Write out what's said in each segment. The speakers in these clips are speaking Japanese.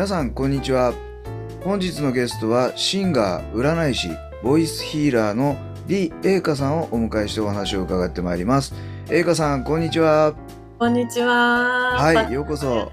皆さんこんにちは。本日のゲストはシンガー占い師ボイスヒーラーの李栄華さんをお迎えしてお話を伺ってまいります。栄華さんこんにちは。こんにちは。はいようこそ。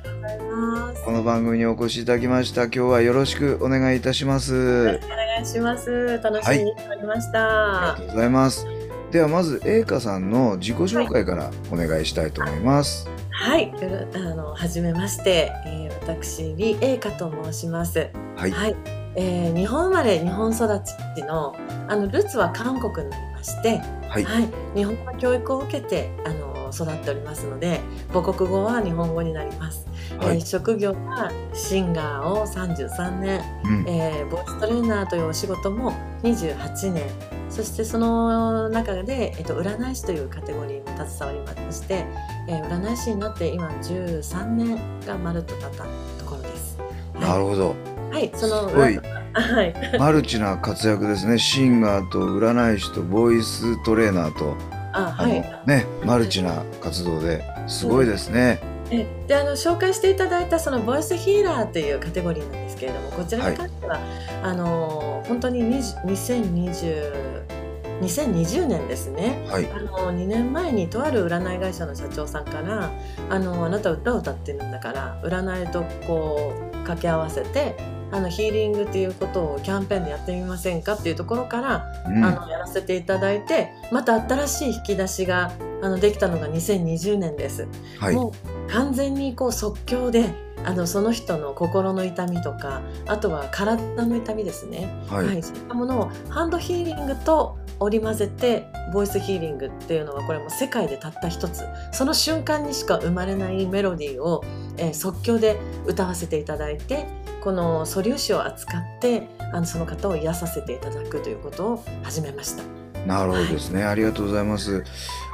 この番組にお越しいただきました。今日はよろしくお願いいたします。お願いします。楽しみにしておりましあた。りがとうございます。ではまず栄華さんの自己紹介からお願いしたいと思います。はい、よろあの初めまして、えー、私李栄華と申します。はい。はい、えー日本生まれ日本育ちのあのルーツは韓国になりまして、はい。はい、日本語教育を受けてあの育っておりますので、母国語は日本語になります。はい。えー職業はシンガーを33年。うんえーボイストレーナーというお仕事も28年。そしてその中で、えっと、占い師というカテゴリーも携わりまして、えー占い師になって今13年がまるっと経ったところです。なるほど。はい、その はい、マルチな活躍ですね。シンガーと占い師とボイストレーナーとあ、はい。ねマルチな活動ですごいですね。えであの紹介していただいたそのボイスヒーラーというカテゴリーなんですけれどもこちらに関しては、あの本当に20 2020 2020年ですね。はい。あの2年前にとある占い会社の社長さんから「あのあなた歌を歌ってるんだから占いとこう掛け合わせてあのヒーリングっていうことをキャンペーンでやってみませんか?」っていうところから、うん。あのやらせていただいてまた新しい引き出しがあのできたのが2020年です。はい。もう完全にこう即興であのその人の心の痛みとかあとは体の痛みですね、ははいい。そういったものをハンドヒーリングと織り交ぜてボイスヒーリングっていうのはこれも世界でたった一つ。その瞬間にしか生まれないメロディーを、えー即興で歌わせていただいてこの素粒子を扱ってあのその方を癒させていただくということを始めました。なるほどですね、ありがとうございます。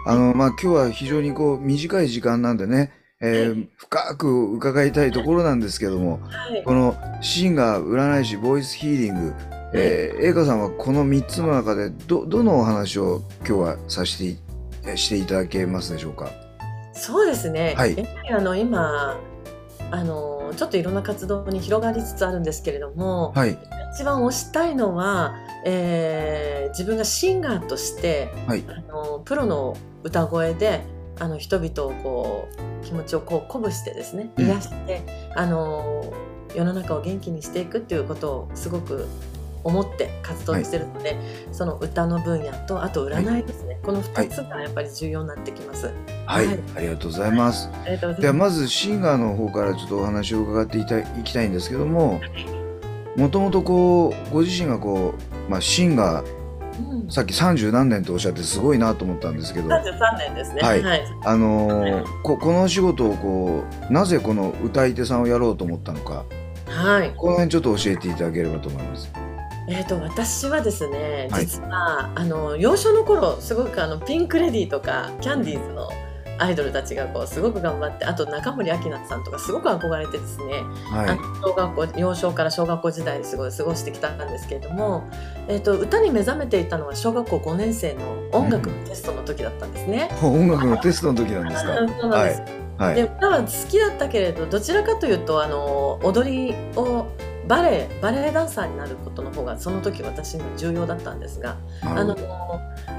あのまあ今日は非常にこう短い時間なんでね、えーはい。深く伺いたいところなんですけどもはい。このシンガー占い師ボイスヒーリングえー、栄華さんはこの3つの中でどどのお話を今日はさせてしていただけますでしょうか？そうですね、はい。やはりあの今あのちょっといろんな活動に広がりつつあるんですけれども、はい。一番推したいのは、えー自分がシンガーとして、はい。あのプロの歌声であの人々をこう気持ちをこう鼓舞してですねうん。癒して、あの世の中を元気にしていくっていうことをすごく思って活動してるので、その歌の分野とあと占いですね、この2つがやっぱり重要になってきます。はい、はい。ありがとうございます。ではい。まずシンガーの方からちょっとお話を伺っていたいきたいんですけどももともとこうご自身がこう、まあ、シンガーうん。さっき30何年とおっしゃってすごいなと思ったんですけど。33年ですね。はい。はい。あのーここのお仕事をこうなぜこの歌い手さんをやろうと思ったのか。はい。この辺ちょっと教えていただければと思います。えー、と私はですね、はい実はあの幼少の頃すごくあのピンク・レディーとかキャンディーズのアイドルたちがこうすごく頑張ってあと中森明菜さんとかすごく憧れてですね、あはの小学校幼少から小学校時代すごい過ごしてきたんですけれども、えー、と歌に目覚めていたのは小学校5年生の音楽のテストの時だったんですね。い。音楽のテストの時なんですか？あ そうなんですはい。で歌は好きだったけれどどちらかというとあの踊りをバレエバレエダンサーになることの方がその時私には重要だったんですがあの。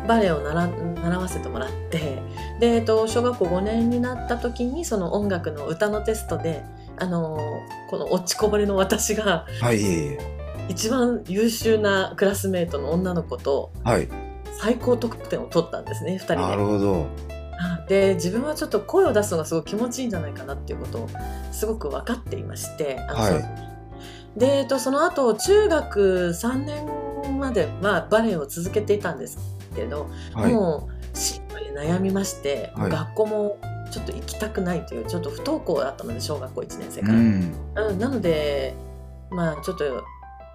バレエを習習わせてもらってで、えっと、小学校5年になった時にその音楽の歌のテストであのこの落ちこぼれの私がはい。一番優秀なクラスメートの女の子とはい。最高得点を取ったんですね2人で。なるほど。で自分はちょっと声を出すのがすごい気持ちいいんじゃないかなっていうことをすごく分かっていましてあのはいで、えっと、その後中学3年まではバレエを続けていたんですけど、はい。もう進路に悩みまして、はい学校もちょっと行きたくないというちょっと不登校だったので小学校1年生から。うん。うん、なのでまあちょっと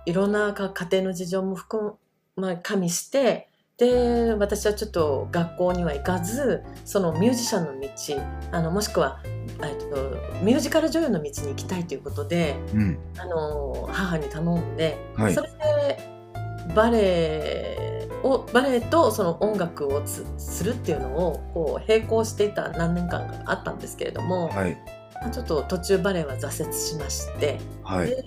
いろんなか家庭の事情も含む、まあ、加味してで私はちょっと学校には行かずそのミュージシャンの道あのもしくは、えっと、ミュージカル女優の道に行きたいということでうん。あの母に頼んで、はいそ。れでバレエをバレエとその音楽をつするっていうのをこう並行していた何年間かあったんですけれども、はい。まあちょっと途中バレエは挫折しまして。はい。で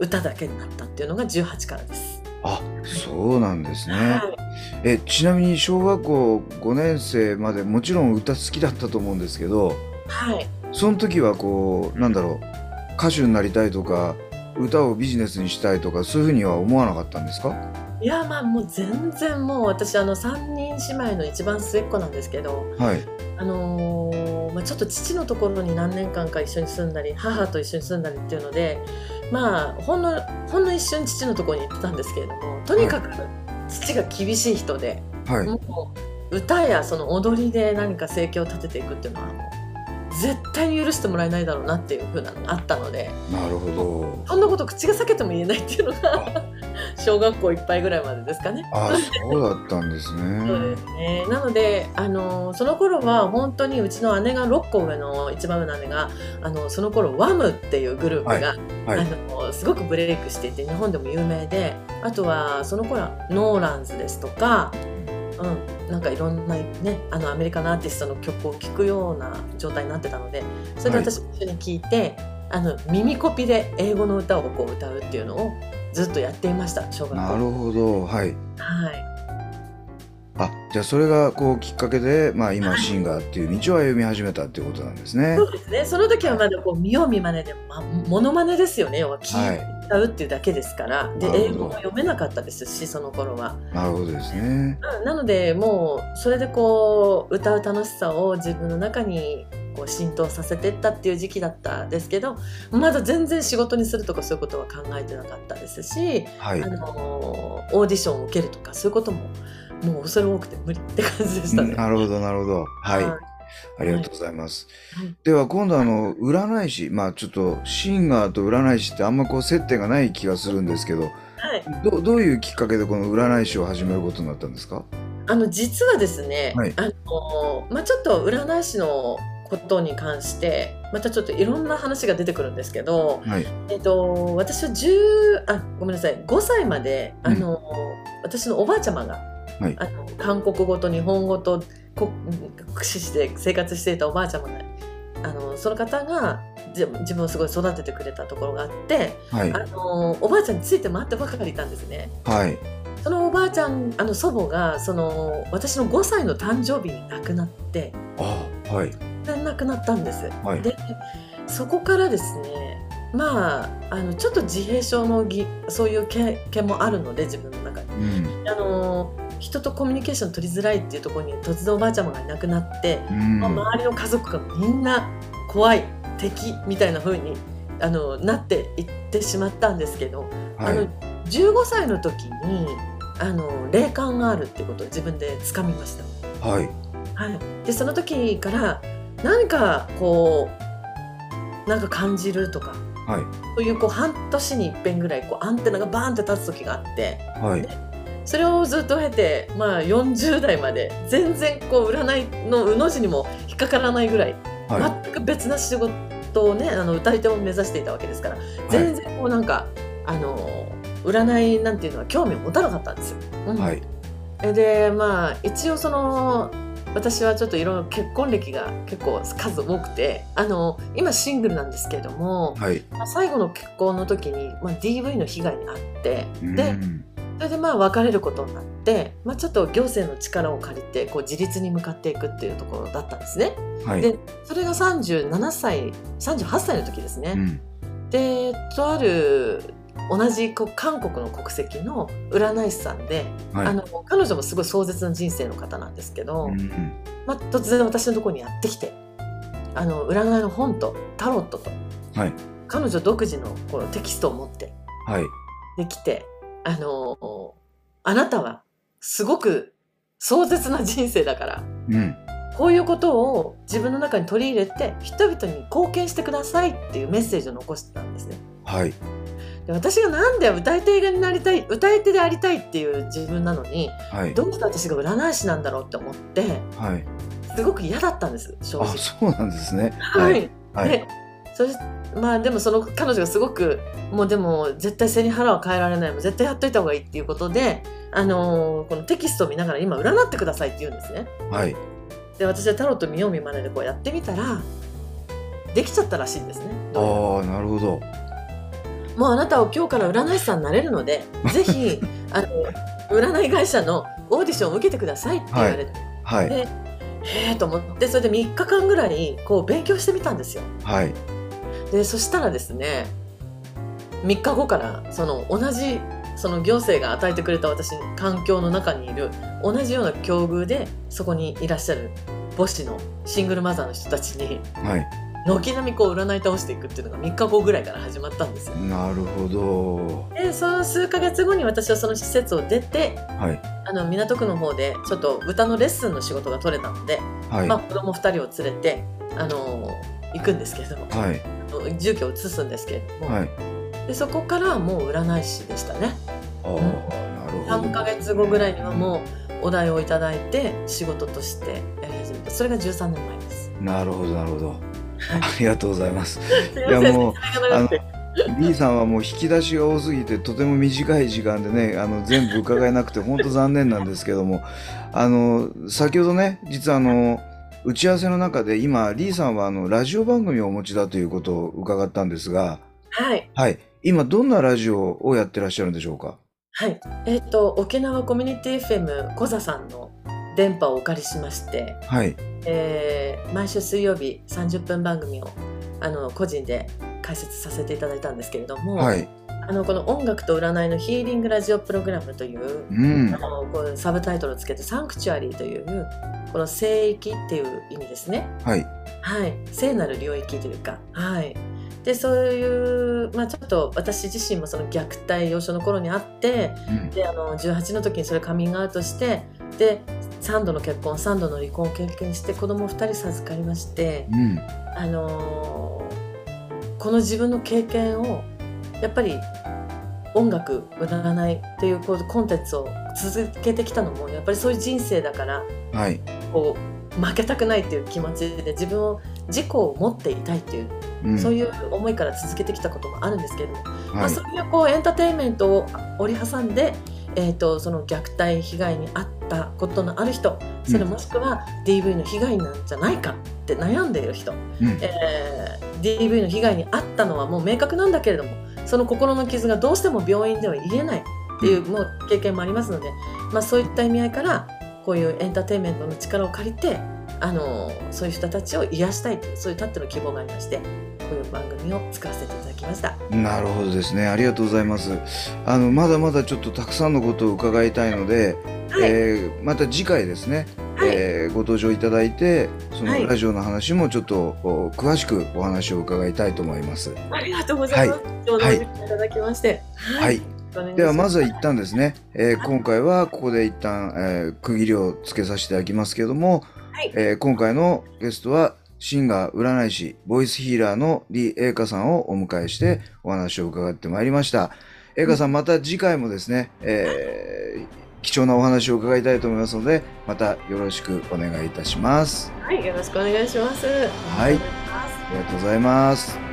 歌だけになったっていうのが18からです。あ、そうなんですね。はいえ、ちなみに小学校5年生までもちろん歌好きだったと思うんですけど、はい、その時はこう、なんだろう、歌手になりたいとか、歌をビジネスにしたいとか、そういうふうには思わなかったんですか？いやまあもう全然もう私あの3人姉妹の一番末っ子なんですけど、はい。あのーまあ、ちょっと父のところに何年間か一緒に住んだり母と一緒に住んだりっていうのでまあほんのほんの一瞬父のところに行ってたんですけれどもとにかく父が厳しい人で、はい。もう歌やその踊りで何か生計を立てていくっていうのはもう絶対に許してもらえないだろうなっていう風なのがあったので。なるほど。そんなこと口が裂けても言えないっていうのが 小学校いっぱいぐらいまでですかね。あ、そうだったんですそうねで。すね。なので、あのその頃は本当にうちの姉が6個上の一番上の姉があのその頃ワムっていうグループが、はい。あのすごくブレイクしていて日本でも有名であとはその頃はノーランズですとか、うん、なんかいろんな、ね、あのアメリカのアーティストの曲を聴くような状態になってたのでそれで私も一緒に聴いて、あの耳コピで英語の歌をこう歌うっていうのをずっとやっていました小学校。なるほど。はい。はいあ、じゃあそれがこうきっかけで、まあ今シンガーっていう道を歩み始めたっていうことなんですねそ。うですね。その時はまだこう見よう見まねで、ま、モノマネですよね。要は聞はい歌うっていうだけですから。で英語も読めなかったですし、その頃は。なるほどですね。うんなのでもうそれでこう歌う楽しさを自分の中にこう浸透させていったっていう時期だったんですけど、まだ全然仕事にするとかそういうことは考えてなかったですし、はいあ。のオーディションを受けるとかそういうことももう恐れ多くて無理って感じでしたね。なるほど、なるほど。はい。はいありがとうございます。はい。では今度あの占い師、まあちょっとシンガーと占い師ってあんまこう接点がない気がするんですけど、はい。どどういうきっかけでこの占い師を始めることになったんですか？あの実はですね、はい。あのまあ、ちょっと占い師のことに関してまたちょっといろんな話が出てくるんですけど、はい。えっと、私は10あごめんなさい。5歳まであの、私のおばあちゃまが、はい。あの韓国語と日本語とこ駆使して生活していたおばあちゃまがあのその方がじ自分をすごい育ててくれたところがあってはい。あのおばあちゃんについて回ってばかりいたんですね。はい。そのおばあちゃんあの祖母がその私の5歳の誕生日に亡くなってあ、はい。で亡くなったんです。はい。でそこからですねまああのちょっと自閉症のぎそういう経験もあるので自分の中に。うん。あの人とコミュニケーション取りづらいっていうところに突然おばあちゃまがいなくなって、うん。まあ周りの家族がみんな怖い敵みたいな風にあのなっていってしまったんですけど、あのはい。15歳の時にあの霊感があるっていうことを自分で掴みました。はい。はい、でその時から何かこうなんか感じるとかはい。そういうこう半年に一遍ぐらいこうアンテナがバーンって立つ時があってはい。それをずっと経て、まあ、40代まで全然こう占いのうの字にも引っかからないぐらい、は全く別な仕事をねあの歌い手を目指していたわけですから全然こうなんか、あの占いなんていうのは興味を持たなかったんですよ。うんい。はい。でまあ一応その私はちょっといろいろ結婚歴が結構数多くてあの今シングルなんですけれども、はい。まあ最後の結婚の時に、まあ、DV の被害に遭ってうでんそれでまあ別れることになって、まあ、ちょっと行政の力を借りてこう自立に向かっていくっていうところだったんですね。はい。でそれが37歳38歳の時ですね。うん。でとある同じ韓国の国籍の占い師さんで、はい。あの彼女もすごい壮絶な人生の方なんですけど、うんまあ、突然私のところにやってきてあの占いの本とタロットとはい。彼女独自のこのテキストを持ってはい。できて、あのあなたはすごく壮絶な人生だから、うん。こういうことを自分の中に取り入れて、人々に貢献してくださいっていうメッセージを残してたんですね。はい。で私がなんで歌い手になりたい、歌い手でありたいっていう自分なのに、はい。どうして私が占い師なんだろうって思って、はい。すごく嫌だったんです、正あ、直。そうなんですね。はい。はい。でそしまあでもその彼女がすごくもうでも絶対背に腹は変えられないもん絶対やっといた方がいいっていうことで、あのーこのテキストを見ながら今占ってくださいって言うんですね。はい。で私はタロット見よう見まねでこうやってみたらできちゃったらしいんですね。ああ、なるほど。もうあなたは今日から占い師さんになれるので ぜひあの占い会社のオーディションを受けてくださいって言われて、はい。でへえと思ってそれで3日間ぐらいこう勉強してみたんですよ。はい。でそしたらですね3日後からその同じその行政が与えてくれた私環境の中にいる同じような境遇でそこにいらっしゃる母子のシングルマザーの人たちにはい。軒並みこう占い倒していくっていうのが3日後ぐらいから始まったんですよ。なるほど。でその数ヶ月後に私はその施設を出てはい。あの港区の方でちょっと歌のレッスンの仕事が取れたので、はい。まあ、子供2人を連れてあの行くんですけれどもはい。住居を移すんですけれども、はい。でそこからもう占い師でしたねああ、なるほど。3ヶ月後ぐらいにはもうお題をいただいて仕事としてやり始めたそれが13年前ですなるほど、なるほど。はいありがとうございます。すいやもう説明が長くて B さんはもう引き出しが多すぎてとても短い時間でねあの全部伺えなくて本当残念なんですけどもあの先ほどね実はあの打ち合わせの中で今リーさんはあのラジオ番組をお持ちだということを伺ったんですがはい。はい。今どんなラジオをやってらっしゃるんでしょうか？はい。えっ、と沖縄コミュニティ FM コザさんの電波をお借りしまして、はい。えー毎週水曜日30分番組をあの個人で解説させていただいたんですけれども、はいあのこの音楽と占いのヒーリングラジオプログラムといううん。あのこうサブタイトルをつけてサンクチュアリーというこの聖域っていう意味ですね。はい。はい、聖なる領域というか、はい。でそういう、まあ、ちょっと私自身もその虐待幼少の頃にあってうん。であの18の時にそれカミングアウトしてで3度の結婚3度の離婚を経験して子供2人授かりまして、うん。あのーこの自分の経験をやっぱり音楽占いというこうコンテンツを続けてきたのもやっぱりそういう人生だからはい。こう負けたくないっていう気持ちで自分を自己を持っていたいっていう、うん。そういう思いから続けてきたこともあるんですけれども、まあ、はいそういうこうエンターテインメントを織り挟んで、えー、とその虐待被害に遭ったことのある人それもしくは DV の被害なんじゃないかって悩んでいる人、うん。えー DV の被害に遭ったのはもう明確なんだけれどもその心の傷がどうしても病院では言えないっていうもう経験もありますので、まあ、そういった意味合いからこういうエンターテインメントの力を借りてあのそういう人たちを癒したいというそういうたっての希望がありましてこういう番組を作らせていただきました。なるほどですね。ありがとうございます。あのまだまだちょっとたくさんのことを伺いたいので、はい、えーまた次回ですね、はい。えーご登場いただいてそはい。のラジオの話もちょっとお詳しくお話を伺いたいと思います。ありがとうございます。今日のお時間いただきまして。はい、よろしくお願い。ではまずは一旦ですね、えー今回はここで一旦、えー区切りをつけさせていただきますけれども、はい。えー今回のゲストはシンガー占い師ボイスヒーラーの李栄華さんをお迎えしてお話を伺ってまいりました。栄華さんまた次回もですね、えー貴重なお話を伺いたいと思いますのでまたよろしくお願いいたします。はい、よろしくお願いします。はい。ありがとうございます